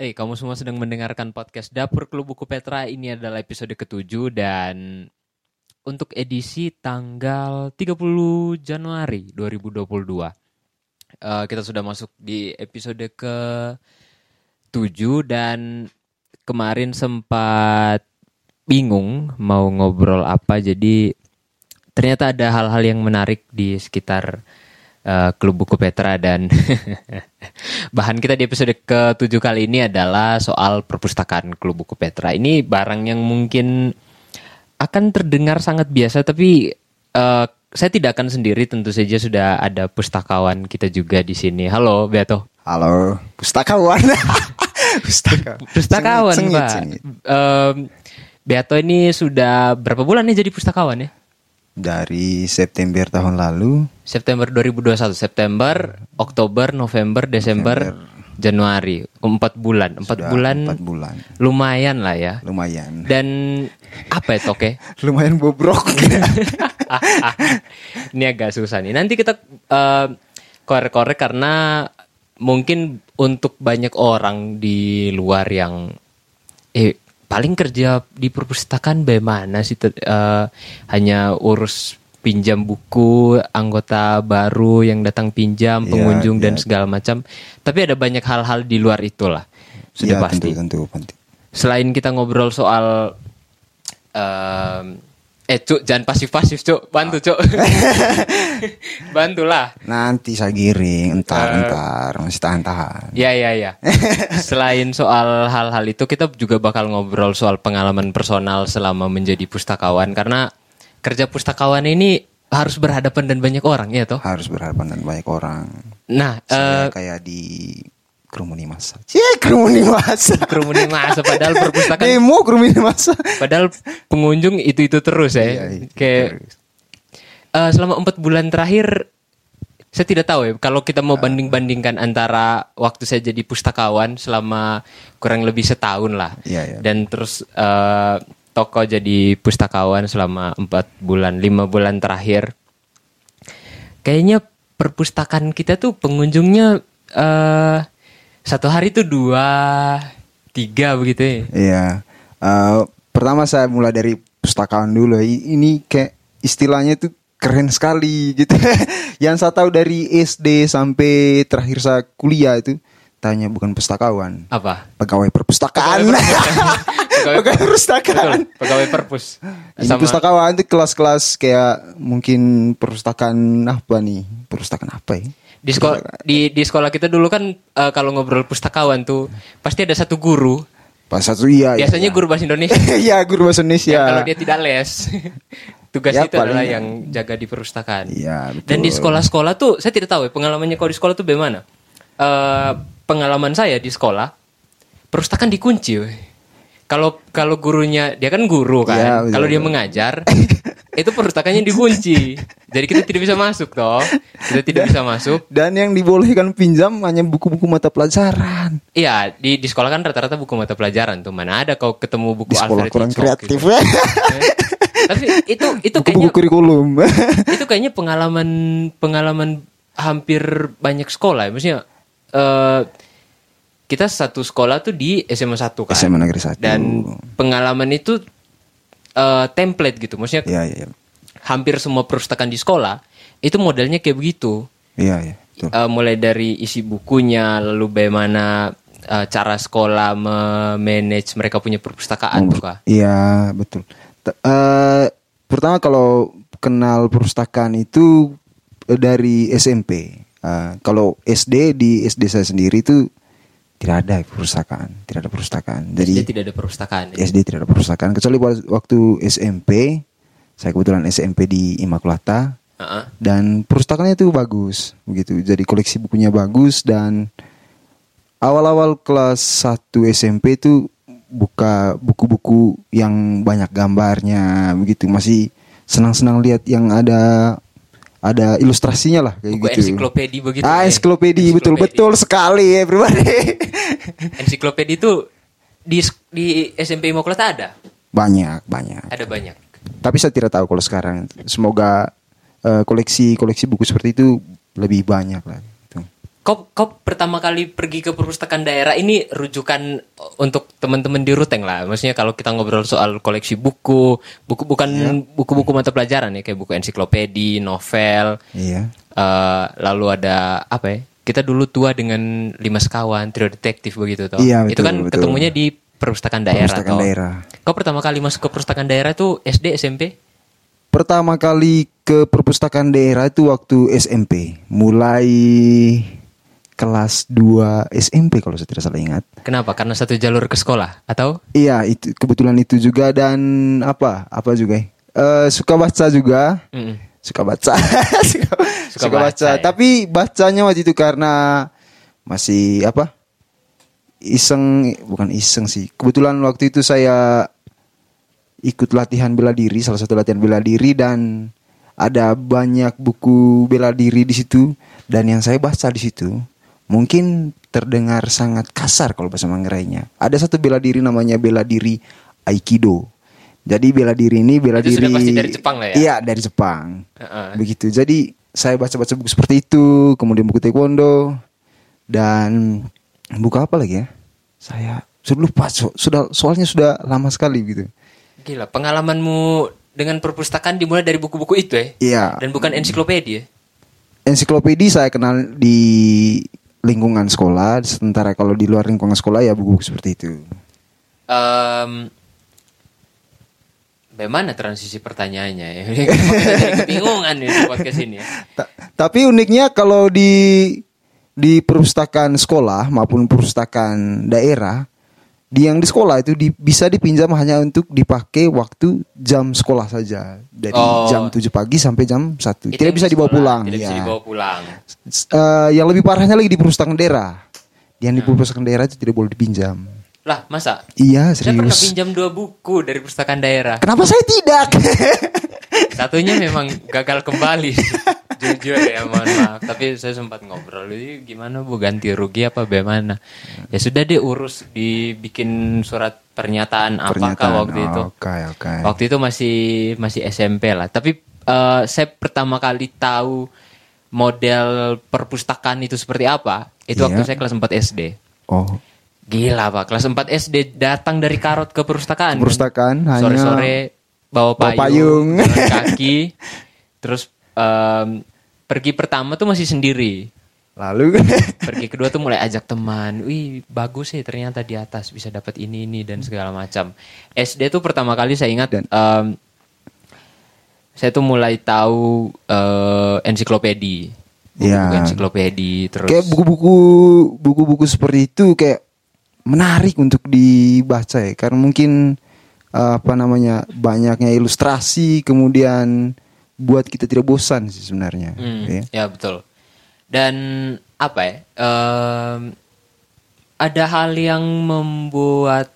Eh, kamu semua sedang mendengarkan podcast Dapur Klub Buku Petra. Ini adalah episode ketujuh dan untuk edisi tanggal 30 Januari 2022. Eh, kita sudah masuk di episode ke 7 dan kemarin sempat bingung mau ngobrol apa jadi ternyata ada hal-hal yang menarik di sekitar uh, klub buku Petra dan bahan kita di episode ke-7 kali ini adalah soal perpustakaan klub buku Petra. Ini barang yang mungkin akan terdengar sangat biasa tapi uh, saya tidak akan sendiri tentu saja sudah ada pustakawan kita juga di sini. Halo Beato. Halo, pustakawan. Pustaka. Pustakawan, sengit, Pak. Sengit. Um, Beato ini sudah berapa bulan nih jadi pustakawan ya? Dari September tahun lalu. September 2021, September, Oktober, November, Desember, November. Januari, empat bulan, empat bulan, empat bulan, lumayan lah ya. Lumayan. Dan apa itu oke? lumayan bobrok. Ini agak susah nih. Nanti kita uh, korek-korek karena mungkin untuk banyak orang di luar yang eh paling kerja di perpustakaan bagaimana sih uh, hanya urus pinjam buku anggota baru yang datang pinjam iya, pengunjung yeah, dan segala macam. Tapi ada banyak hal-hal di luar itulah. Sudah yeah, pasti. tentu, tentu, tentu. selain kita ngobrol soal uh, Eh cuk jangan pasif-pasif cuk. Bantu cuk. Bantulah. Nanti saya giring. Entar uh, entar. Masih tahan-tahan. Ya ya ya. Selain soal hal-hal itu Kita juga bakal ngobrol soal pengalaman personal Selama menjadi pustakawan. Karena kerja pustakawan ini Harus berhadapan dan banyak orang ya toh? Harus berhadapan dan banyak orang. Nah Saya uh, kayak di kerumuni masa. Cie, kerumuni masa. kerumuni masa padahal perpustakaan demo kerumuni masa. Padahal pengunjung itu-itu terus ya. Iya, itu Kayak Uh, selama empat bulan terakhir saya tidak tahu ya kalau kita mau banding-bandingkan antara waktu saya jadi pustakawan selama kurang lebih setahun lah iya, iya. dan terus uh, toko jadi pustakawan selama empat bulan lima bulan terakhir kayaknya perpustakaan kita tuh pengunjungnya uh, satu hari itu dua tiga begitu ya? Iya. Uh, pertama saya mulai dari pustakawan dulu. Ini kayak istilahnya tuh keren sekali gitu. Yang saya tahu dari SD sampai terakhir saya kuliah itu tanya bukan pustakawan. Apa? Pegawai perpustakaan. Pegawai, pegawai perpustakaan. Pegawai perpus. Ini Sama... pustakawan itu kelas-kelas kayak mungkin perpustakaan apa nih? Perpustakaan apa ya di sekolah di di sekolah kita dulu kan uh, kalau ngobrol pustakawan tuh pasti ada satu guru. Pas satu iya biasanya iya. guru bahasa Indonesia. Iya guru bahasa Indonesia. ya, kalau dia tidak les tugas ya, itu adalah yang jaga di perpustakaan. Iya betul. dan di sekolah-sekolah tuh saya tidak tahu ya pengalamannya kalau di sekolah tuh bagaimana. Uh, pengalaman saya di sekolah perpustakaan dikunci kalau kalau gurunya dia kan guru kan ya, kalau dia mengajar itu perpustakaannya dikunci. Jadi kita tidak bisa masuk toh. Kita tidak bisa masuk. Dan yang dibolehkan pinjam hanya buku-buku mata pelajaran. Iya, di di sekolah kan rata-rata buku mata pelajaran tuh. Mana ada kau ketemu buku di sekolah Alfred kurang Hitchcock kreatif gitu. Tapi itu itu buku, kayaknya kurikulum. itu kayaknya pengalaman pengalaman hampir banyak sekolah ya. Maksudnya uh, kita satu sekolah tuh di SMA 1 kan. SMA Negeri 1. Dan pengalaman itu uh, template gitu. Maksudnya ya, ya, ya. Hampir semua perpustakaan di sekolah itu modelnya kayak begitu. Iya, iya. Uh, mulai dari isi bukunya, lalu bagaimana uh, cara sekolah memanage mereka punya perpustakaan tuh kak. Iya, betul. Uh, pertama kalau kenal perpustakaan itu dari SMP. Uh, kalau SD di SD saya sendiri itu tidak ada perpustakaan, tidak ada perpustakaan. Jadi SD tidak ada perpustakaan. Ya? SD tidak ada perpustakaan kecuali waktu SMP. Saya kebetulan SMP di Imakulata. Uh -uh. Dan perpustakaannya itu bagus begitu. Jadi koleksi bukunya bagus dan awal-awal kelas 1 SMP itu buka buku-buku yang banyak gambarnya begitu. Masih senang-senang lihat yang ada ada ilustrasinya lah kayak Buku gitu. Ensiklopedi begitu. Ah, ya? ensiklopedi betul betul sekali ya pribadi. ensiklopedi itu di di SMP Immaculata ada? Banyak, banyak. Ada banyak. Tapi saya tidak tahu kalau sekarang. Semoga uh, koleksi koleksi buku seperti itu lebih banyak lah. Gitu. kau kau pertama kali pergi ke perpustakaan daerah ini rujukan untuk teman-teman di Ruteng lah. Maksudnya kalau kita ngobrol soal koleksi buku, buku bukan Iya. buku-buku mata pelajaran ya kayak buku ensiklopedi, novel. Iya. eh, lalu ada apa ya? Kita dulu tua dengan lima sekawan, trio detektif begitu toh. Iya, Itu kan betul. ketemunya di perpustakaan daerah Perpustakaan toh. daerah. Kau pertama kali masuk ke perpustakaan daerah tuh SD, SMP? Pertama kali ke perpustakaan daerah itu waktu SMP. Mulai kelas 2 SMP kalau saya tidak salah ingat. Kenapa? Karena satu jalur ke sekolah atau? Iya, itu kebetulan itu juga dan apa? Apa juga? Eh suka baca juga. Mm-mm. Suka baca. suka, suka baca, baca. ya. Tapi bacanya waktu itu karena masih apa? Iseng, bukan iseng sih. Kebetulan waktu itu saya ikut latihan bela diri, salah satu latihan bela diri dan ada banyak buku bela diri di situ dan yang saya baca di situ mungkin terdengar sangat kasar kalau bahasa Manggarainya. Ada satu bela diri namanya bela diri Aikido. Jadi bela diri ini bela Itu diri sudah pasti dari Jepang lah ya? Iya, dari Jepang. Heeh. Begitu. Jadi saya baca-baca buku seperti itu, kemudian buku taekwondo dan buku apa lagi ya? Saya sudah lupa, so- sudah soalnya sudah lama sekali gitu. Gila, pengalamanmu dengan perpustakaan dimulai dari buku-buku itu ya? Iya. Dan bukan ensiklopedia. Ensiklopedi saya kenal di lingkungan sekolah, sementara kalau di luar lingkungan sekolah ya buku-buku seperti itu. Em, bagaimana transisi pertanyaannya ya? Jadi kebingungan nih podcast ini ya. Ta- tapi uniknya kalau di di perpustakaan sekolah maupun perpustakaan daerah, di yang di sekolah itu di- bisa dipinjam hanya untuk dipakai waktu jam sekolah saja dari Oh. jam 7 pagi sampai jam 1 Itu tidak bisa di dibawa sekolah, pulang Tidak bisa ya. dibawa pulang. Eh, yang lebih parahnya lagi di perpustakaan daerah yang di perpustakaan daerah itu tidak boleh dipinjam Lah, masa? iya Saya pernah serius pinjam dua buku dari perpustakaan daerah. kenapa saya tidak Satunya memang gagal kembali. Jujur ya, mohon maaf. Tapi saya sempat ngobrol, "Ini gimana bu ganti rugi apa bagaimana? Ya sudah deh urus dibikin surat pernyataan, apakah Pernyataan. waktu itu. oke oke Waktu itu masih masih SMP lah. Tapi eh, saya pertama kali tahu model perpustakaan itu seperti apa. Itu waktu Iya. saya kelas 4 SD. oh Gila pak, kelas 4 SD datang dari Karot ke perpustakaan. kan? Perpustakaan hanya- Sore-sore bawa Bawa payung, payung. jalan kaki. Terus em, pergi pertama tuh masih sendiri. lalu Pergi kedua tuh mulai ajak teman. Wih, bagus sih ternyata di atas bisa dapat ini ini dan segala macam. SD tuh pertama kali saya ingat Dan- em, saya tuh mulai tahu eh, ensiklopedi. Buku-buku Ya. ensiklopedi terus kayak buku-buku buku-buku seperti itu kayak menarik untuk dibaca ya karena mungkin eh, apa namanya banyaknya ilustrasi kemudian buat kita tidak bosan sih sebenarnya Hmm, ya. ya betul. Dan apa ya? em, ada hal yang membuat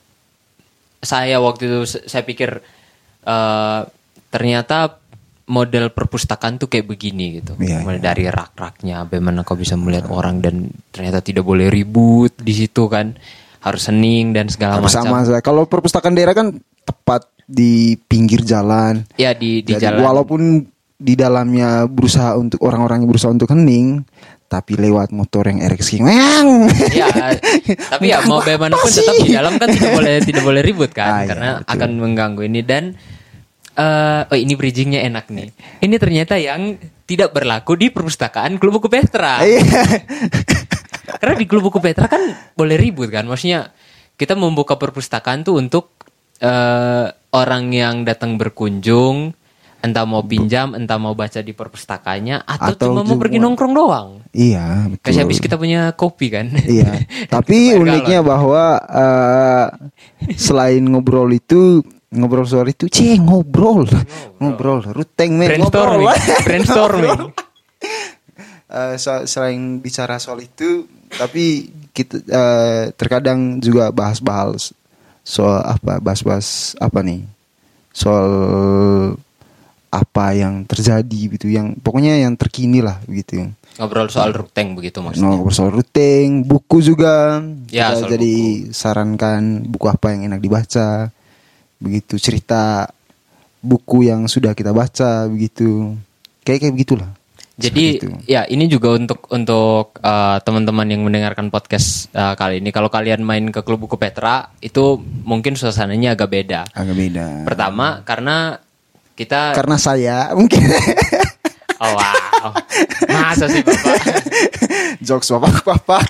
saya waktu itu saya pikir eh, ternyata model perpustakaan tuh kayak begini gitu. Iya, Mulai iya. dari rak-raknya, bagaimana kau bisa melihat orang dan ternyata tidak boleh ribut di situ kan, harus hening dan segala Harus macam. sama saya kalau perpustakaan daerah kan tepat di pinggir jalan Ya di di Jadi jalan. walaupun di dalamnya berusaha untuk orang-orang yang berusaha untuk hening tapi lewat motor yang RX King. Ya, tapi ya mau bagaimanapun tetap di dalam kan tidak boleh tidak boleh ribut kan Ah, iya, karena betul. akan mengganggu ini dan eh oh ini bridgingnya enak nih. Ini ternyata yang tidak berlaku di perpustakaan Klub Buku Petra. Iya. Karena di Klub Buku Petra kan boleh ribut kan. Maksudnya kita membuka perpustakaan tuh untuk eh, orang yang datang berkunjung entah mau pinjam, entah mau baca di perpustakaannya atau, Atau cuma mau pergi nongkrong doang. Iya, betul. Kasih habis kita punya kopi kan. Iya, tapi uniknya galon. bahwa eh, selain ngobrol itu ngobrol soal itu, cie ngobrol, ngobrol, ruteng men, brainstorming, ngobrol. brainstorming. Eh, so- selain bicara soal itu, tapi kita eh, terkadang juga bahas-bahas soal apa, bahas-bahas apa nih, soal apa yang terjadi gitu, yang pokoknya yang terkini lah gitu. Ngobrol soal ruteng begitu maksudnya. ngobrol soal ruteng, buku juga. Ya, Kita soal jadi sarankan buku apa yang enak dibaca. Begitu cerita buku yang sudah kita baca begitu. Kayak kayak begitulah. Jadi ya ini juga untuk untuk uh, teman-teman yang mendengarkan podcast uh, kali ini kalau kalian main ke klub buku Petra itu mungkin suasananya agak beda. Agak beda. Pertama karena kita Karena saya mungkin Oh wow. Masa sih Bapak? jokes bapak-bapak.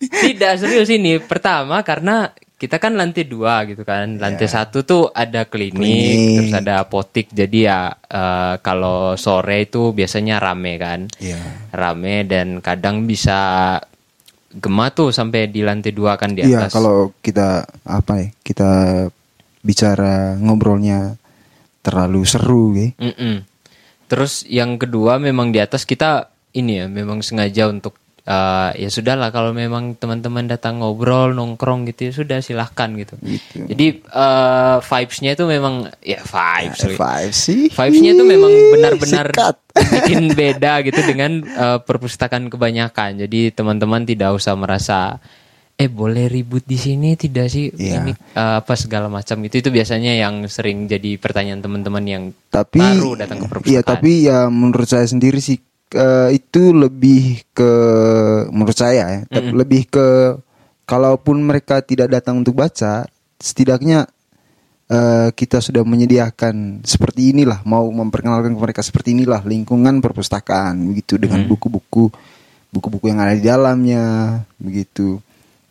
Tidak serius ini. Pertama karena kita kan lantai dua gitu kan. Lantai Yeah. satu tuh ada klinik, Klinik. terus ada apotik. Jadi ya eh, kalau sore itu biasanya rame kan. Iya. Rame dan kadang bisa gema tuh sampai di lantai dua kan di Iya, atas. kalau kita apa ya? Kita bicara ngobrolnya terlalu seru ya. Mm-mm. Terus yang kedua memang di atas kita ini ya memang sengaja untuk eh, ya sudahlah kalau memang teman-teman datang ngobrol nongkrong gitu ya sudah silahkan gitu. Gitu. Jadi eh, vibes-nya itu memang ya vibes. sorry. Five sih. Vibes-nya itu memang benar-benar bikin beda gitu dengan eh, perpustakaan kebanyakan. Jadi teman-teman tidak usah merasa eh boleh ribut di sini tidak sih Iya. ini eh, apa segala macam itu itu biasanya yang sering jadi pertanyaan teman-teman yang tapi baru datang ke perpustakaan. Iya, tapi ya menurut saya sendiri sih eh, itu lebih ke menurut saya ya, tapi lebih ke kalaupun mereka tidak datang untuk baca, setidaknya eh, kita sudah menyediakan seperti inilah mau memperkenalkan ke mereka seperti inilah lingkungan perpustakaan begitu dengan buku-buku buku-buku yang ada di dalamnya begitu.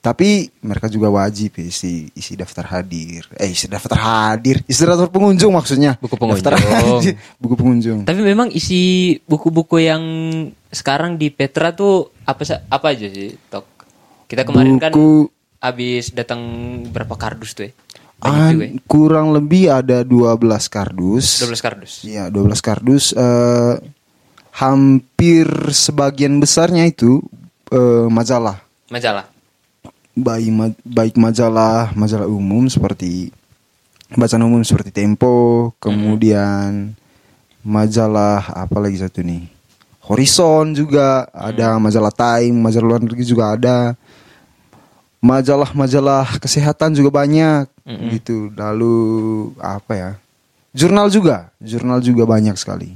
Tapi mereka juga wajib ya, isi isi daftar hadir. Eh isi daftar hadir, isi daftar pengunjung maksudnya. Buku pengunjung. Daftar hadir, buku pengunjung. Tapi memang isi buku-buku yang sekarang di Petra tuh apa apa aja sih, Tok? Kita kemarin kan Buku- habis datang berapa kardus tuh ya? Juga ya. kurang lebih ada 12 kardus. 12 kardus. Iya, 12 kardus eh, hampir sebagian besarnya itu eh, majalah. Majalah. Baik, ma- baik majalah, majalah umum seperti bacaan umum seperti Tempo, kemudian majalah apa lagi satu nih? Horizon juga ada, majalah Time, majalah luar negeri juga ada. Majalah-majalah kesehatan juga banyak gitu. Lalu apa ya? Jurnal juga, jurnal juga banyak sekali.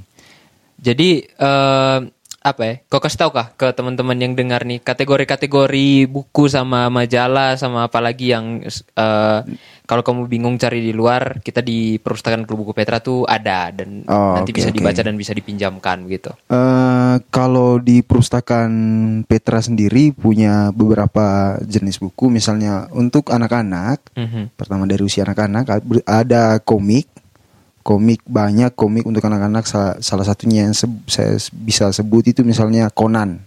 Jadi eh, apa ya? Kau kasih tahu kah ke teman-teman yang dengar nih kategori-kategori buku sama majalah sama apalagi yang eh, kalau kamu bingung cari di luar, kita di perpustakaan Klub Buku Petra tuh ada dan Oh, nanti oke, bisa dibaca dan bisa dipinjamkan gitu. Eh kalau di perpustakaan Petra sendiri punya beberapa jenis buku, misalnya untuk anak-anak, Mhm. pertama dari usia anak-anak ad- ada komik, komik banyak komik untuk anak-anak. Salah, salah satunya yang se- saya bisa sebut itu misalnya Conan,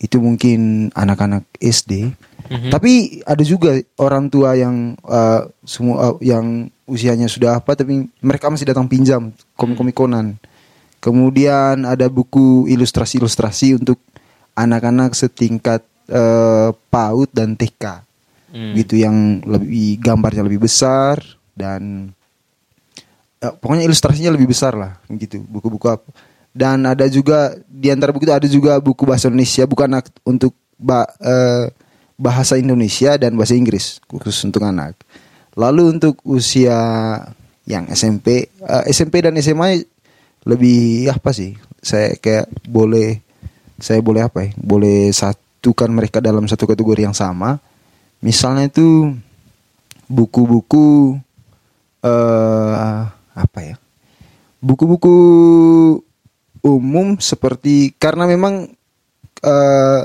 itu mungkin anak-anak SD. Mhm. Tapi ada juga orang tua yang eh, semua eh, yang usianya sudah apa, tapi mereka masih datang pinjam komik-komik Conan. Kemudian ada buku ilustrasi-ilustrasi untuk anak-anak setingkat eh, PAUD dan TK. Hmm. Gitu yang lebih gambarnya lebih besar dan eh, pokoknya ilustrasinya lebih besar lah gitu buku-buku apa. Dan ada juga di antara buku itu ada juga buku bahasa Indonesia bukan untuk ba- eh, bahasa Indonesia dan bahasa Inggris khusus untuk anak. Lalu untuk usia yang SMP, eh, SMP dan SMA lebih apa sih? Saya kayak boleh saya boleh apa ya? Boleh satukan mereka dalam satu kategori yang sama. Misalnya itu buku-buku eh apa ya? Buku-buku umum seperti karena memang eh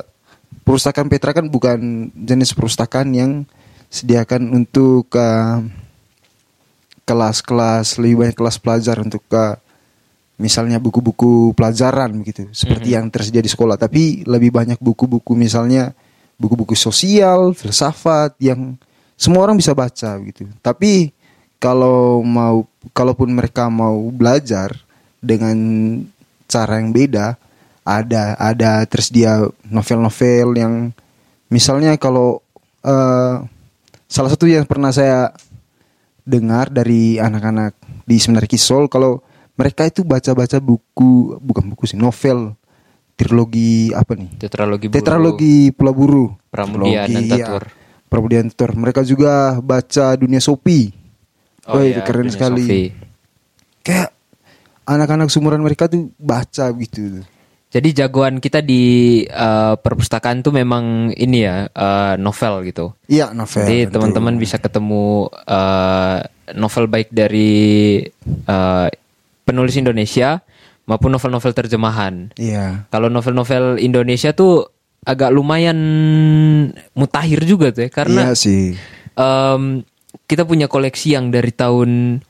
perpustakaan Petra kan bukan jenis perpustakaan yang sediakan untuk eh, kelas-kelas lebih banyak kelas pelajar untuk ke misalnya buku-buku pelajaran begitu seperti yang tersedia di sekolah. Tapi lebih banyak buku-buku misalnya buku-buku sosial filsafat yang semua orang bisa baca gitu. Tapi kalau mau kalaupun mereka mau belajar dengan cara yang beda ada ada tersedia novel-novel yang misalnya kalau eh, salah satu yang pernah saya dengar dari anak-anak di Seminar Kisol kalau mereka itu baca-baca buku bukan buku sih novel trilogi apa nih Tetralogi Buru. tetralogi Pulau Buru Pramudia dan Trilogi, iya. Tatur. Pramudia dan Tatur mereka juga baca dunia Sopi Oh iya, keren sekali Sofi. kayak anak-anak sumuran mereka tuh baca gitu Jadi jagoan kita di uh, perpustakaan tuh memang ini ya uh, novel gitu. Iya novel. Jadi teman-teman bisa ketemu uh, novel baik dari uh, penulis Indonesia maupun novel-novel terjemahan. Iya. Kalau novel-novel Indonesia tuh agak lumayan mutakhir juga tuh ya karena iya sih. Um, kita punya koleksi yang dari tahun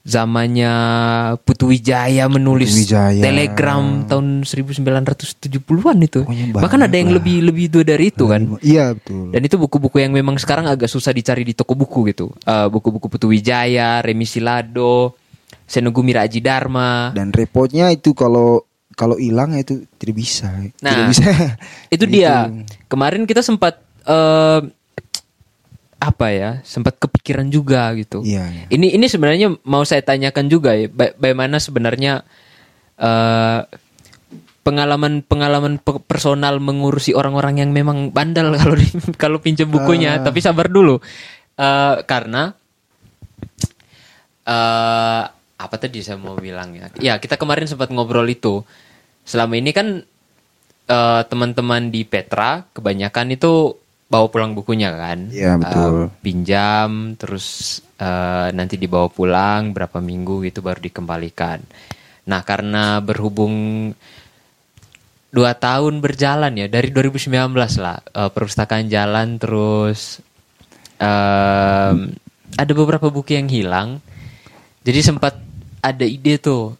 zamannya Putu Wijaya menulis Putu Wijaya. telegram tahun 1970-an itu. Bahkan ada yang lah. lebih lebih tua dari itu kan. Iya betul. Dan itu buku-buku yang memang sekarang agak susah dicari di toko buku gitu. Eh, buku-buku Putu Wijaya, Remi Silado, Senogumi Raji Dharma. Dan repotnya itu kalau kalau hilang itu tidak bisa. tidak Nah, bisa. Itu dia. Kemarin kita sempat eh apa ya? Sempat kepikiran juga gitu. Iya. iya. Ini ini sebenarnya mau saya tanyakan juga ya, ba- bagaimana sebenarnya eh, pengalaman-pengalaman pe- personal mengurusi orang-orang yang memang bandal kalau di, kalau pinjam bukunya. Ah. Tapi sabar dulu, Eh, karena eh apa tadi saya mau bilang ya? Ya kita kemarin sempat ngobrol itu. Selama ini kan teman-teman di Petra kebanyakan itu bawa pulang bukunya kan? Iya, betul. Eh, pinjam terus eh, nanti dibawa pulang berapa minggu gitu baru dikembalikan. Nah karena berhubung dua tahun berjalan ya dari 2019 lah eh, perpustakaan jalan terus em, ada beberapa buku yang hilang. Jadi sempat ada ide tuh.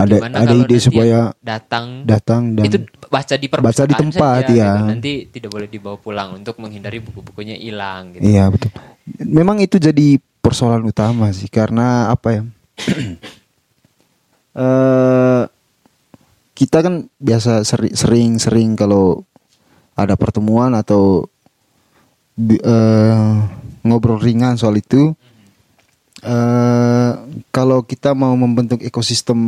Ada Gimana ada ide supaya datang datang dan itu baca di perpustakaan baca di tempat, saja, ya. gitu. Nanti tidak boleh dibawa pulang untuk menghindari buku-bukunya hilang gitu. Iya betul. Memang itu jadi persoalan utama sih karena apa ya? eh kita kan biasa seri- sering-sering kalau ada pertemuan atau eh, ngobrol ringan soal itu. Eh kalau kita mau membentuk ekosistem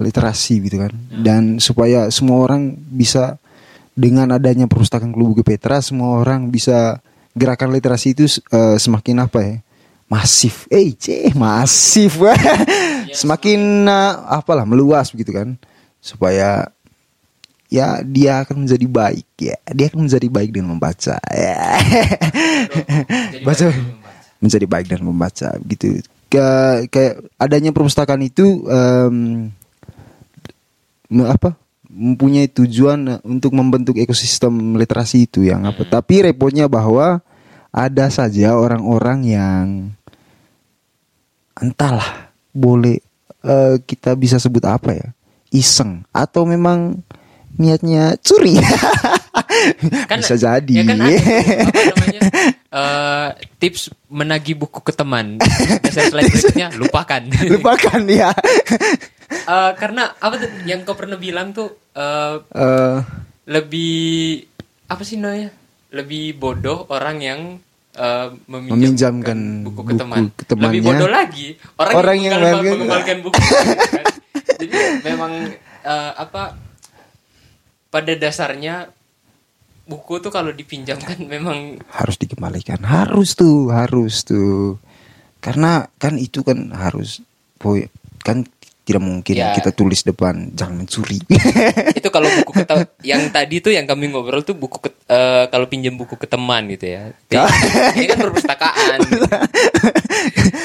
literasi gitu kan, dan supaya semua orang bisa dengan adanya perpustakaan Klub Buku Petra semua orang bisa gerakan literasi itu eh, semakin apa ya masif. Eh ceh masif. Semakin eh, apalah meluas begitu kan supaya ya dia akan menjadi baik ya. Dia akan menjadi baik dengan membaca. Ya baca menjadi baik dan membaca gitu. Ke- kayak adanya perpustakaan itu me- apa mempunyai tujuan eh, untuk membentuk ekosistem literasi itu yang apa. Tapi repotnya bahwa ada saja orang-orang yang entahlah boleh eh, kita bisa sebut apa ya iseng. Atau memang niatnya curi. Bisa jadi. ya kan ada apa namanya eh, tips menagih buku ke teman. Slide berikutnya lupakan. Lupakan ya. Eh, karena apa tuh yang kau pernah bilang tuh eh, Eh, lebih apa sih namanya lebih bodoh orang yang eh, meminjamkan, Meminjamkan buku ke buku teman. ke temannya. lebih bodoh lagi orang, Orang yang, yang mengembal- mengembal- mengembalikan buku kan. jadi memang eh, apa pada dasarnya buku tuh kalau dipinjamkan memang harus dikembalikan harus tuh harus tuh karena kan itu kan harus boy kan tidak mungkin Ya. kita tulis depan jangan mencuri itu kalau buku ke yang tadi tuh yang kami ngobrol tuh buku ke- eh, kalau pinjam buku ke teman gitu ya. Ini, ini kan perpustakaan.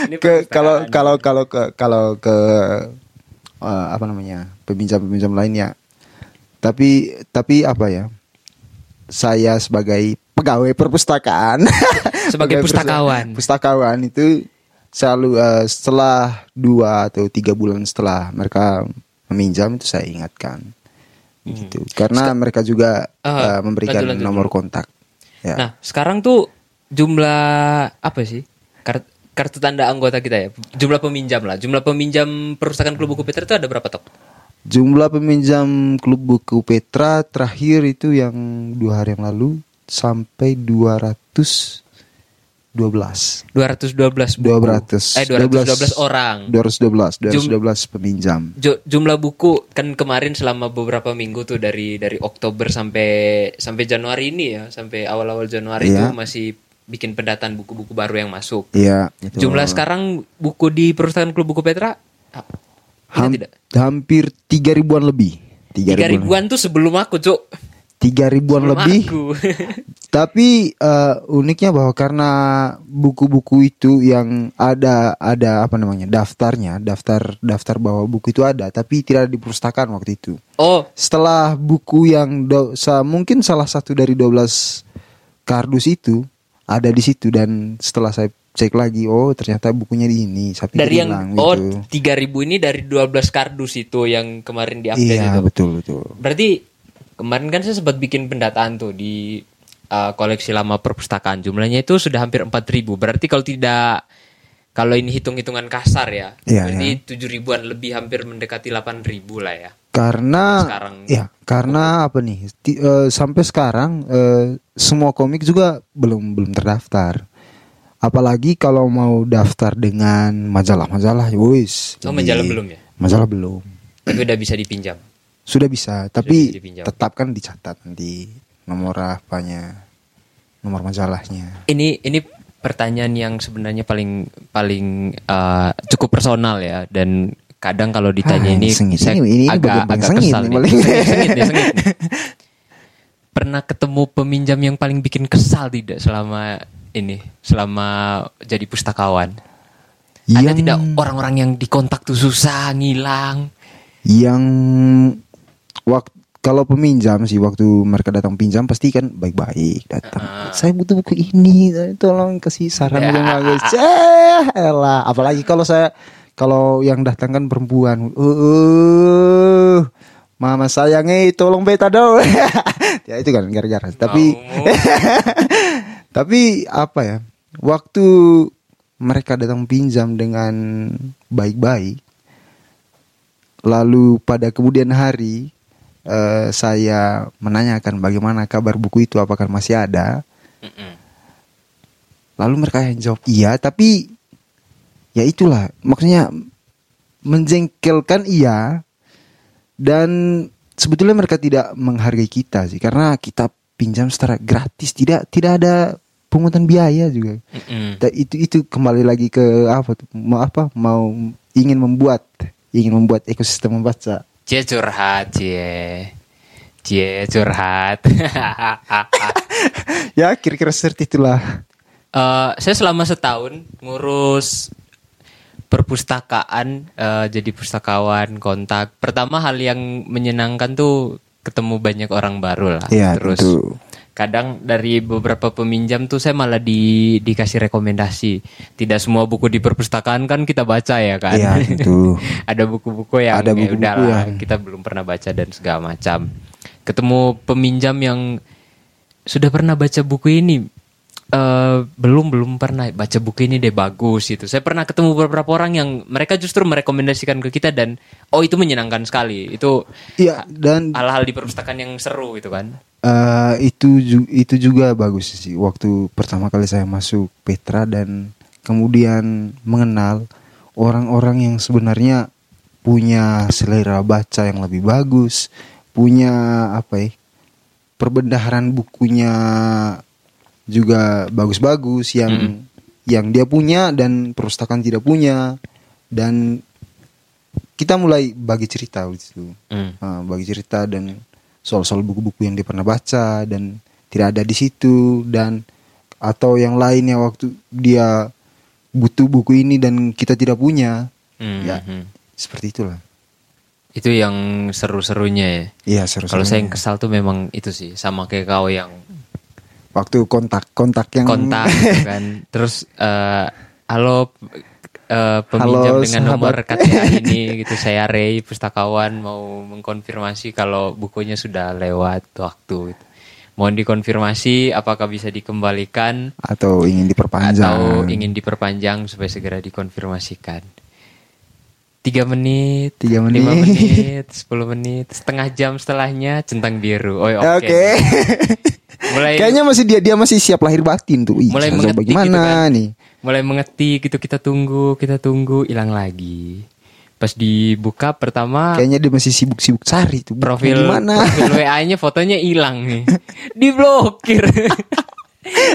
Ini ke kalau kalau kalau ke kalau ke eh, apa namanya peminjam-peminjam lainnya tapi tapi apa ya saya sebagai pegawai perpustakaan Sebagai pustakawan. pustakawan itu selalu eh, setelah dua atau tiga bulan setelah mereka meminjam itu saya ingatkan gitu karena mereka juga Hmm. Ah, eh, memberikan lanjut, lanjut nomor kontak ya Nah, sekarang tuh jumlah apa sih? Kart- kartu tanda anggota kita ya. Jumlah peminjam lah. Jumlah peminjam perpustakaan Klub Buku Petra itu ada berapa, Tok? Jumlah peminjam klub buku Petra terakhir itu yang dua hari yang lalu sampai 212 212 buku. 200 Eh 212 orang. 212 212 peminjam. Ju- jumlah buku kan kemarin selama beberapa minggu tuh dari dari Oktober sampai sampai Januari ini ya sampai awal-awal Januari Iya. itu masih bikin pendataan buku-buku baru yang masuk. Iya, itu. Jumlah sekarang buku di perpustakaan Klub Buku Petra Ham- tidak? hampir tiga ribuan lebih. tiga ribuan. tuh sebelum aku cuk. Tiga ribuan sebelum lebih. tapi uh, uniknya bahwa karena buku-buku itu yang ada ada apa namanya daftarnya daftar daftar bahwa buku itu ada tapi tidak di perpustakaan waktu itu. Oh. Setelah buku yang do, sa, mungkin salah satu dari 12 kardus itu ada di situ dan setelah saya cek lagi oh ternyata bukunya di ini sapi dari yang hilang, oh gitu. tiga ribu ini dari 12 kardus itu yang kemarin di update iya, itu? betul betul. Berarti kemarin kan saya sempat bikin pendataan tuh di uh, koleksi lama perpustakaan. Jumlahnya itu sudah hampir empat ribu. Berarti kalau tidak kalau ini hitung-hitungan kasar ya, iya, berarti iya. tujuh iya. ribuan lebih hampir mendekati delapan ribu lah ya. Karena sekarang. ya karena apa nih? Uh, sampai sekarang uh, semua komik juga belum belum terdaftar Apalagi kalau mau daftar dengan majalah-majalah, wis. Oh, majalah belum ya? Majalah belum. Tapi udah bisa dipinjam. Sudah bisa, tapi bisa tetap kan dicatat nanti nomor apanya, nomor majalahnya. Ini ini pertanyaan yang sebenarnya paling paling uh, cukup personal ya dan kadang kalau ditanya ah, ini sengit. saya ini, ini agak agak sengit kesal nih. nih. sengit, sengit, nih, sengit nih. Pernah ketemu peminjam yang paling bikin kesal tidak selama ini selama jadi pustakawan? Yang... Ada tidak orang-orang yang dikontak tuh susah, ngilang? Yang waktu kalau peminjam sih waktu mereka datang pinjam pasti kan baik-baik datang. Uh. Saya butuh buku ini, tolong kasih saran ya. yang bagus. Eh, elah. Apalagi kalau saya kalau yang datang kan perempuan. Uh, uh mama sayangnya tolong beta dong. ya itu kan gara-gara. Tapi Tapi apa ya? Waktu mereka datang pinjam dengan baik-baik, lalu pada kemudian hari uh, saya menanyakan bagaimana kabar buku itu, apakah masih ada? Lalu mereka yang jawab iya, tapi ya itulah maksudnya menjengkelkan iya dan sebetulnya mereka tidak menghargai kita sih karena kita pinjam secara gratis tidak tidak ada pungutan biaya juga. Mm-hmm. itu itu kembali lagi ke apa tuh? Mau apa? Mau ingin membuat ingin membuat ekosistem membaca. Cie curhat, cie. Cie curhat. ya kira-kira seperti itulah. Uh, saya selama setahun ngurus perpustakaan uh, jadi pustakawan kontak pertama hal yang menyenangkan tuh ketemu banyak orang baru lah ya, terus tentu kadang dari beberapa peminjam tuh saya malah di dikasih rekomendasi tidak semua buku di perpustakaan kan kita baca ya kan iya, itu. ada buku-buku yang ada ya buku-buku ya yang... kita belum pernah baca dan segala macam ketemu peminjam yang sudah pernah baca buku ini uh, belum belum pernah baca buku ini deh bagus itu. Saya pernah ketemu beberapa orang yang mereka justru merekomendasikan ke kita dan oh itu menyenangkan sekali. Itu Iya dan hal-hal di perpustakaan yang seru itu kan. Uh, itu itu juga bagus sih. Waktu pertama kali saya masuk Petra dan kemudian mengenal orang-orang yang sebenarnya punya selera baca yang lebih bagus, punya apa ya? perbendaharaan bukunya juga bagus-bagus yang hmm. yang dia punya dan perpustakaan tidak punya dan kita mulai bagi cerita gitu hmm. uh, bagi cerita dan soal-soal buku-buku yang dia pernah baca dan tidak ada di situ dan atau yang lainnya waktu dia butuh buku ini dan kita tidak punya hmm. ya hmm. seperti itulah itu yang seru-serunya ya. Iya seru. Kalau saya yang kesal tuh memang itu sih sama kayak kau yang waktu kontak kontak yang kontak gitu kan terus uh, halo uh, peminjam halo, dengan sahabat. nomor KTA ini gitu saya Ray pustakawan mau mengkonfirmasi kalau bukunya sudah lewat waktu gitu. mohon dikonfirmasi apakah bisa dikembalikan atau ingin diperpanjang atau ingin diperpanjang supaya segera dikonfirmasikan tiga menit, tiga menit, lima menit, sepuluh menit, setengah jam setelahnya centang biru. Oh, oke. Okay. Okay. mulai kayaknya masih dia dia masih siap lahir batin tuh. Ih, mulai mengetik bagaimana gitu kan. nih? Mulai mengetik gitu kita tunggu, kita tunggu hilang lagi. Pas dibuka pertama kayaknya dia masih sibuk-sibuk cari tuh. Profil mana? Profil WA-nya fotonya hilang nih. Diblokir.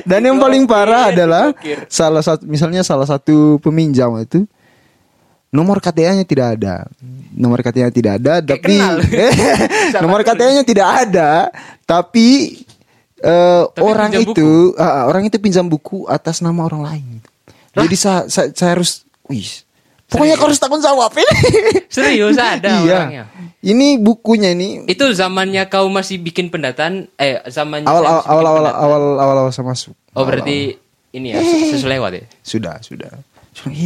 Dan yang paling parah adalah salah satu misalnya salah satu peminjam itu nomor KTA-nya tidak ada. Nomor KTA-nya tidak ada, Kayak tapi kenal. nomor KTA-nya tidak ada, tapi eh, Tapi orang itu ah, orang itu pinjam buku atas nama orang lain. Jadi saya, saya, saya harus, wih, pokoknya harus tanggung jawab ini. Serius ada iya. orangnya. Ini bukunya ini Itu zamannya kau masih bikin pendataan eh zamannya awal awal awal awal awal awal awal saya masuk. Oh berarti ini ya sesuai lewat ya. Sudah sudah. Sudah,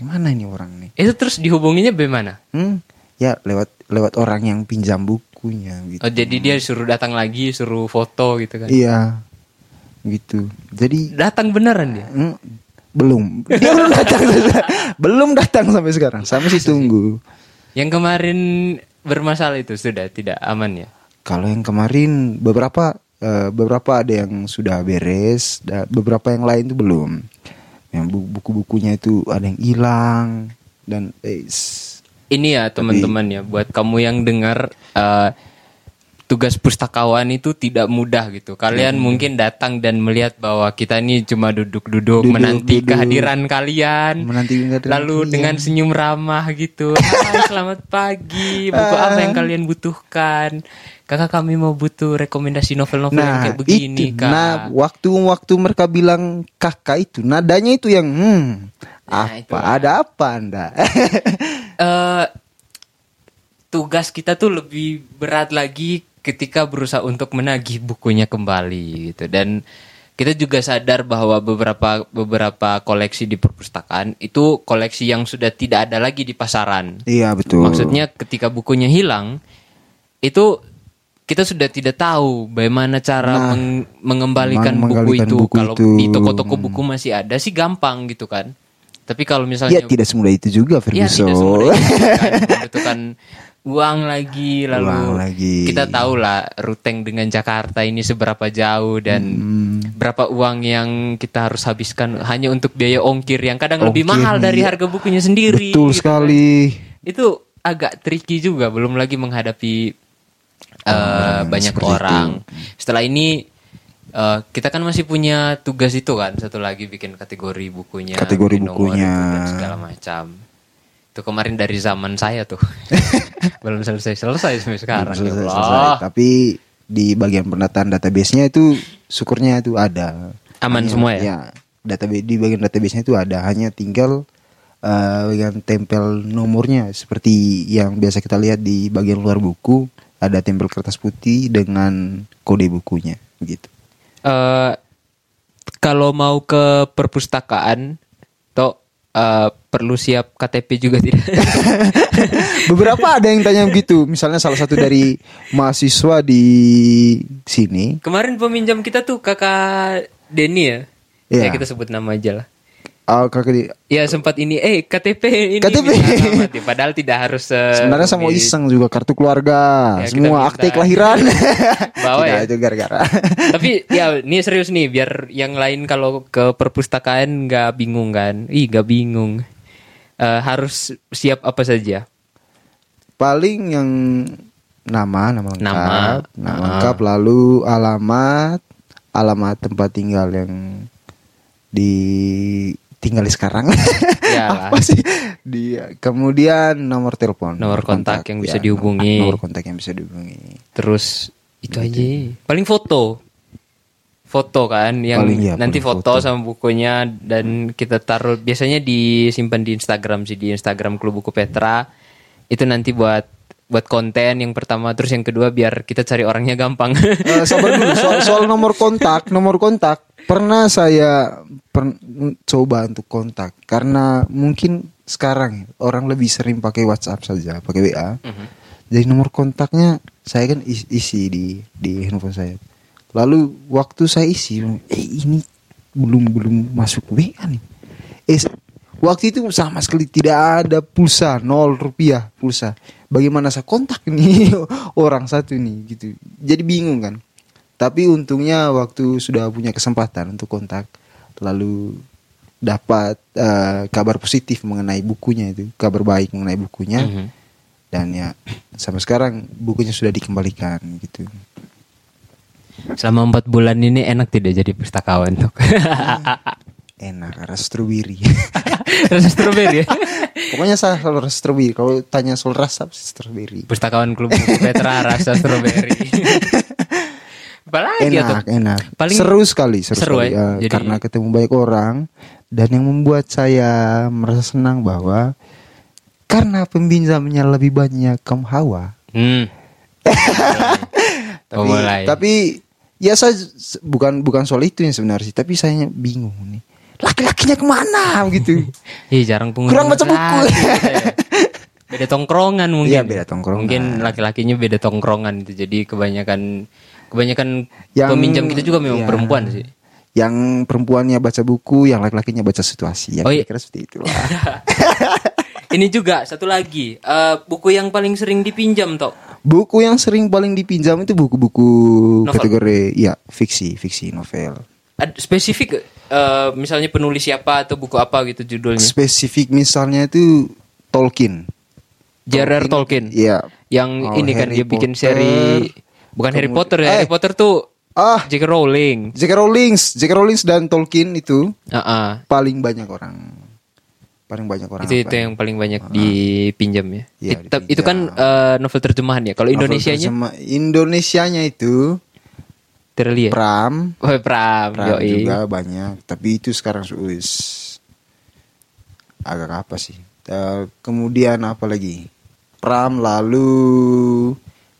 Ih, bagaimana ini orang nih? Itu terus dihubunginya bagaimana? Hmm, ya lewat lewat orang yang pinjam bukunya gitu. Oh jadi dia suruh datang lagi, suruh foto gitu kan. Iya, gitu. Jadi Datang beneran dia. hmm, belum, dia belum datang, belum datang sampai sekarang. Saya masih tunggu. Yang kemarin bermasalah itu sudah tidak aman ya. Kalau yang kemarin beberapa eh, beberapa ada yang sudah beres, beberapa yang lain itu belum. Yang bu- buku-bukunya itu ada yang hilang dan eh, Ini ya teman-teman ya buat kamu yang dengar eh, tugas pustakawan itu tidak mudah gitu. Kalian mungkin datang dan melihat bahwa kita ini cuma duduk-duduk Duduk, menanti duduk. kehadiran kalian. menanti kehadiran Lalu kalian. dengan senyum ramah gitu. Hai, selamat pagi. Buku apa yang kalian butuhkan? Kakak kami mau butuh rekomendasi novel-novel yang Nah, kayak begini, itu. Kak. Nah, waktu-waktu mereka bilang kakak itu, nadanya itu yang hmm, Nah, apa? itulah. Ada apa Anda? eh tugas kita tuh lebih berat lagi ketika berusaha untuk menagih bukunya kembali gitu dan kita juga sadar bahwa beberapa beberapa koleksi di perpustakaan itu koleksi yang sudah tidak ada lagi di pasaran. iya, betul. Maksudnya ketika bukunya hilang itu kita sudah tidak tahu bagaimana cara Nah, meng- mengembalikan meng- buku itu. buku Kalau itu. di toko-toko buku masih ada sih gampang gitu kan. Tapi kalau misalnya Ya tidak semudah itu juga Ya Ferguson. tidak semudah itu kan. uang lagi lalu Uang lagi. kita tahu lah ruteng dengan Jakarta ini seberapa jauh dan Hmm. berapa uang yang kita harus habiskan hanya untuk biaya ongkir yang kadang lebih Ongkir, mahal dari iya. harga bukunya sendiri. Betul gitu kan. sekali. Itu agak tricky juga belum lagi menghadapi eh, Orang-orang banyak orang. Setelah ini eh, kita kan masih punya tugas itu kan satu lagi bikin kategori bukunya, Kategori bukunya. itu dan segala macam. Itu kemarin dari zaman saya tuh. Belum selesai-selesai sampai sekarang. ya Selesai, Allah. selesai. Tapi di bagian penataan database-nya itu syukurnya itu ada. Aman Hanya- semua ya? Ya, database di bagian database-nya itu ada, hanya tinggal eh, bagian tempel nomornya seperti yang biasa kita lihat di bagian luar buku, ada tempel kertas putih dengan kode bukunya gitu. Eh, kalau mau ke perpustakaan, eh, perlu siap KTP juga tidak? Beberapa ada yang tanya begitu, misalnya salah satu dari mahasiswa di sini Kemarin peminjam kita tuh kakak Denny ya. Iya. Ya kita sebut nama aja lah. Ah, kakak di- Ya sempat ini, eh KTP ini KTP. alamat ya. Padahal tidak harus. eh, sebenarnya di- iseng juga kartu keluarga, Ya, semua akte kelahiran. Bawa ya? itu gara-gara. Tapi ya ini serius nih, biar yang lain kalau ke perpustakaan nggak bingung kan? Ih nggak bingung. Eh, harus siap apa saja? Paling yang nama, nama lengkap, Nama. nama Ah. lengkap, lalu alamat, alamat tempat tinggal yang di tinggal sekarang. Yalah. Apa sih? Di kemudian nomor telepon, Nomor kontak yang bisa ya, dihubungi. Nomor kontak yang bisa dihubungi. Terus itu aja. Paling foto. Foto kan yang Paling iya, nanti foto, foto. sama bukunya dan kita taruh biasanya disimpan di Instagram sih di Instagram Klub Buku Petra. Itu nanti buat buat konten yang pertama terus yang kedua biar kita cari orangnya gampang. Eh, sabar dulu soal, soal nomor kontak nomor kontak pernah saya per- coba untuk kontak karena mungkin sekarang orang lebih sering pakai WhatsApp saja pakai WA Mhm. jadi nomor kontaknya saya kan is- isi di di handphone saya. Lalu waktu saya isi eh ini belum belum masuk WA nih. Eh waktu itu sama sekali tidak ada pulsa nol rupiah pulsa. Bagaimana saya kontak ini orang satu nih gitu. Jadi bingung kan tapi untungnya waktu sudah punya kesempatan untuk kontak lalu dapat eh, kabar positif mengenai bukunya itu kabar baik mengenai bukunya Mhm. dan ya sampai sekarang bukunya sudah dikembalikan gitu Selama empat bulan ini enak tidak jadi pustakawan tuh. enak rasa strawberry rasa strawberry ya? pokoknya saya selalu rasa strawberry kalau tanya soal rasa strawberry pustakawan klub Petra rasa strawberry Apalagi enak atau? enak Paling seru sekali seru, seru sekali. ya? Ya, Jadi- karena ketemu banyak orang dan yang membuat saya merasa senang bahwa karena pembinjamnya lebih banyak kaum hawa Hmm. tapi, Oh, mulai. tapi ya saya bukan bukan soal itu yang sebenarnya sih tapi saya bingung nih laki-lakinya ke mana gitu Ih jarang pengunjung Kurang baca buku. laki kita ya. Beda tongkrongan mungkin. Iya, beda tongkrongan. Mungkin laki-lakinya beda tongkrongan itu. Jadi kebanyakan kebanyakan Yang- peminjam kita juga memang iya. perempuan sih. yang perempuannya baca buku yang laki-lakinya baca situasi ya Oh, iya. kira seperti itulah Ini juga satu lagi eh, buku yang paling sering dipinjam toh. buku yang sering paling dipinjam itu buku-buku kategori ya fiksi fiksi novel Ad- spesifik eh, misalnya penulis siapa atau buku apa gitu judulnya. spesifik misalnya itu Tolkien J.R.R. Tolkien. Iya. Yang Oh, ini kan Harry dia bikin Potter. seri bukan Harry Potter ya. Eh. Harry Potter tuh Ah, J.K. Rowling. J.K. Rowling, J.K. Rowling dan Tolkien itu Ah, ah. paling banyak orang. Paling banyak orang. itu apa itu ya? yang paling banyak dipinjam ya. It- tapi itu kan eh, novel terjemahan ya. Kalau Novel Indonesianya terjemah- Indonesianya itu Terlia. Pram, Oh, Pram, Pram yoi. juga banyak. Tapi itu sekarang us agak apa sih? Eh, kemudian apa lagi? Pram lalu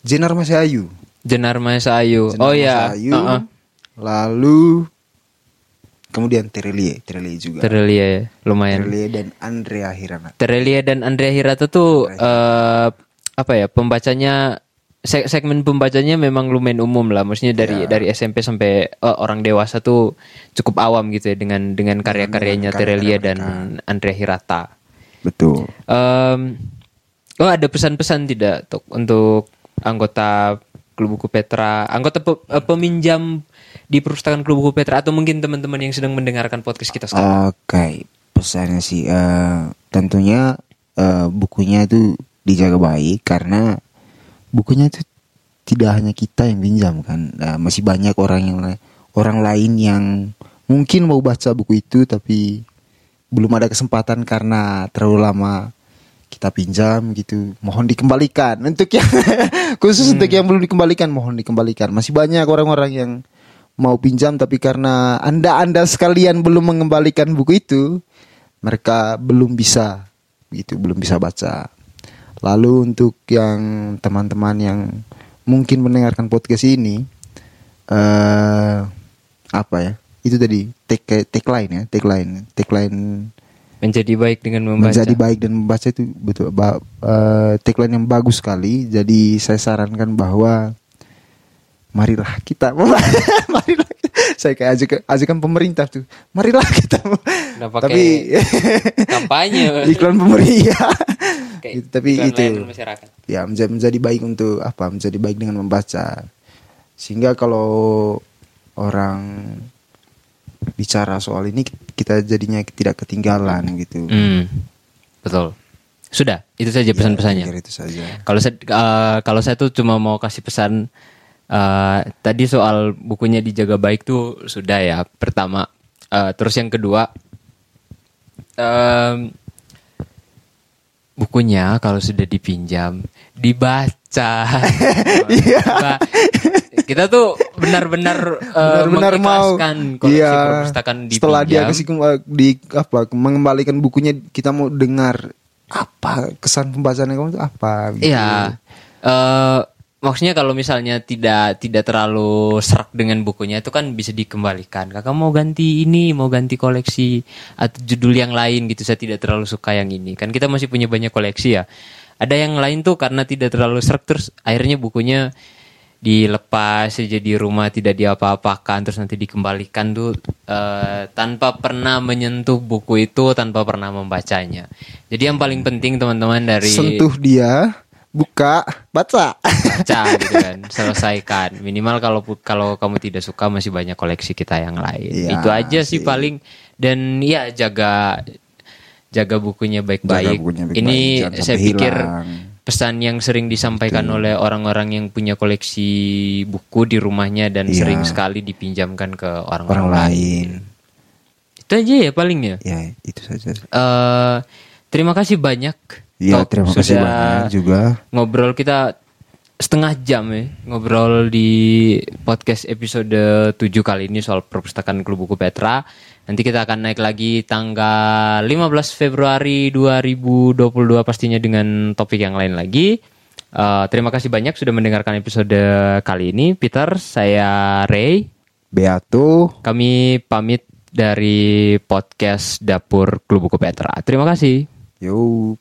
Jenar Mas Ayu. Jenar Mas Ayu. Jenar oh Mas ya. Ayu. Heeh. Lalu kemudian Terelie, Terelie juga. Terlia ya, lumayan. Terelie dan Andrea Hirana. Terelia dan Andrea Hirata tuh eh apa ya pembacanya se- segmen pembacanya memang lumayan umum lah maksudnya dari Iya. dari SMP sampai eh, orang dewasa tuh cukup awam gitu ya dengan dengan karya-karyanya Terelia dan Andrea Hirata. Betul. Em, oh ada pesan-pesan tidak untuk anggota Klub Buku Petra, anggota pe- eh, peminjam di perpustakaan Klub Buku Petra atau mungkin teman-teman yang sedang mendengarkan podcast kita sekarang? Oke, pesannya sih eh, tentunya eh, bukunya itu dijaga baik karena bukunya itu tidak hanya kita yang pinjam kan, Eh, masih banyak orang yang orang lain yang mungkin mau baca buku itu tapi belum ada kesempatan karena terlalu lama kita pinjam gitu. Mohon dikembalikan. Untuk yang khusus untuk yang belum dikembalikan mohon dikembalikan. Masih banyak orang-orang yang mau pinjam tapi karena anda anda sekalian belum mengembalikan buku itu mereka belum bisa gitu belum bisa baca. Lalu untuk yang teman-teman yang mungkin mendengarkan podcast ini eh apa ya? Itu tadi take tagline ya tagline tagline Menjadi baik dengan membaca. menjadi baik dan membaca itu betul. Ba, eh, tagline yang bagus sekali. Jadi saya sarankan bahwa marilah kita. Marilah saya kayak ajukan, ajukan pemerintah tuh. Marilah kita. Tapi kampanye. iklan pemerintah. Kayak Gitu, tapi itu masyarakat. ya menjadi, menjadi baik untuk apa? Menjadi baik dengan membaca. Sehingga kalau orang bicara soal ini kita jadinya tidak ketinggalan gitu Hmm, betul. Sudah, itu saja pesan-pesannya. Ya, itu saja Kalau saya eh, kalau saya tuh cuma mau kasih pesan eh, tadi soal bukunya dijaga baik tuh sudah ya pertama. Eh, terus yang kedua em, bukunya kalau sudah dipinjam dibaca. Ba- kita tuh benar-benar eh, benar-benar mau mengikhlaskan koleksi iya, perpustakaan setelah dia kasih di apa mengembalikan bukunya kita mau dengar apa kesan pembacaannya kamu itu apa gitu. Iya. Eh maksudnya kalau misalnya tidak tidak terlalu serak dengan bukunya itu kan bisa dikembalikan. Kakak mau ganti ini, mau ganti koleksi atau judul yang lain gitu. Saya tidak terlalu suka yang ini. Kan kita masih punya banyak koleksi ya. Ada yang lain tuh karena tidak terlalu serak terus akhirnya bukunya dilepas saja di rumah tidak diapa-apakan terus nanti dikembalikan tuh eh, tanpa pernah menyentuh buku itu tanpa pernah membacanya. Jadi yang paling penting teman-teman dari sentuh dia buka baca. Baca gitu kan. Selesaikan. Minimal kalau kalau kamu tidak suka masih banyak koleksi kita yang lain. Iya itu aja sih sih. paling. Dan ya jaga jaga bukunya Jaga baik-baik bukunya baik-baik, ini jangan saya pikir hilang. pesan yang sering disampaikan oleh orang-orang yang punya koleksi buku di rumahnya dan Iya. sering sekali dipinjamkan ke orang-orang orang lain lain Itu aja ya paling ya. Ya itu saja. Uh, terima kasih banyak. Ya terima kasih banyak juga. Ngobrol kita setengah jam ya ngobrol di podcast episode 7 kali ini soal perpustakaan Klub Buku Petra. Nanti kita akan naik lagi tanggal 15 Februari 2022 pastinya dengan topik yang lain lagi. Uh, terima kasih banyak sudah mendengarkan episode kali ini. Peter, saya Ray. Beato. Kami pamit dari podcast Dapur Klub Buku Petra. Terima kasih. Yo.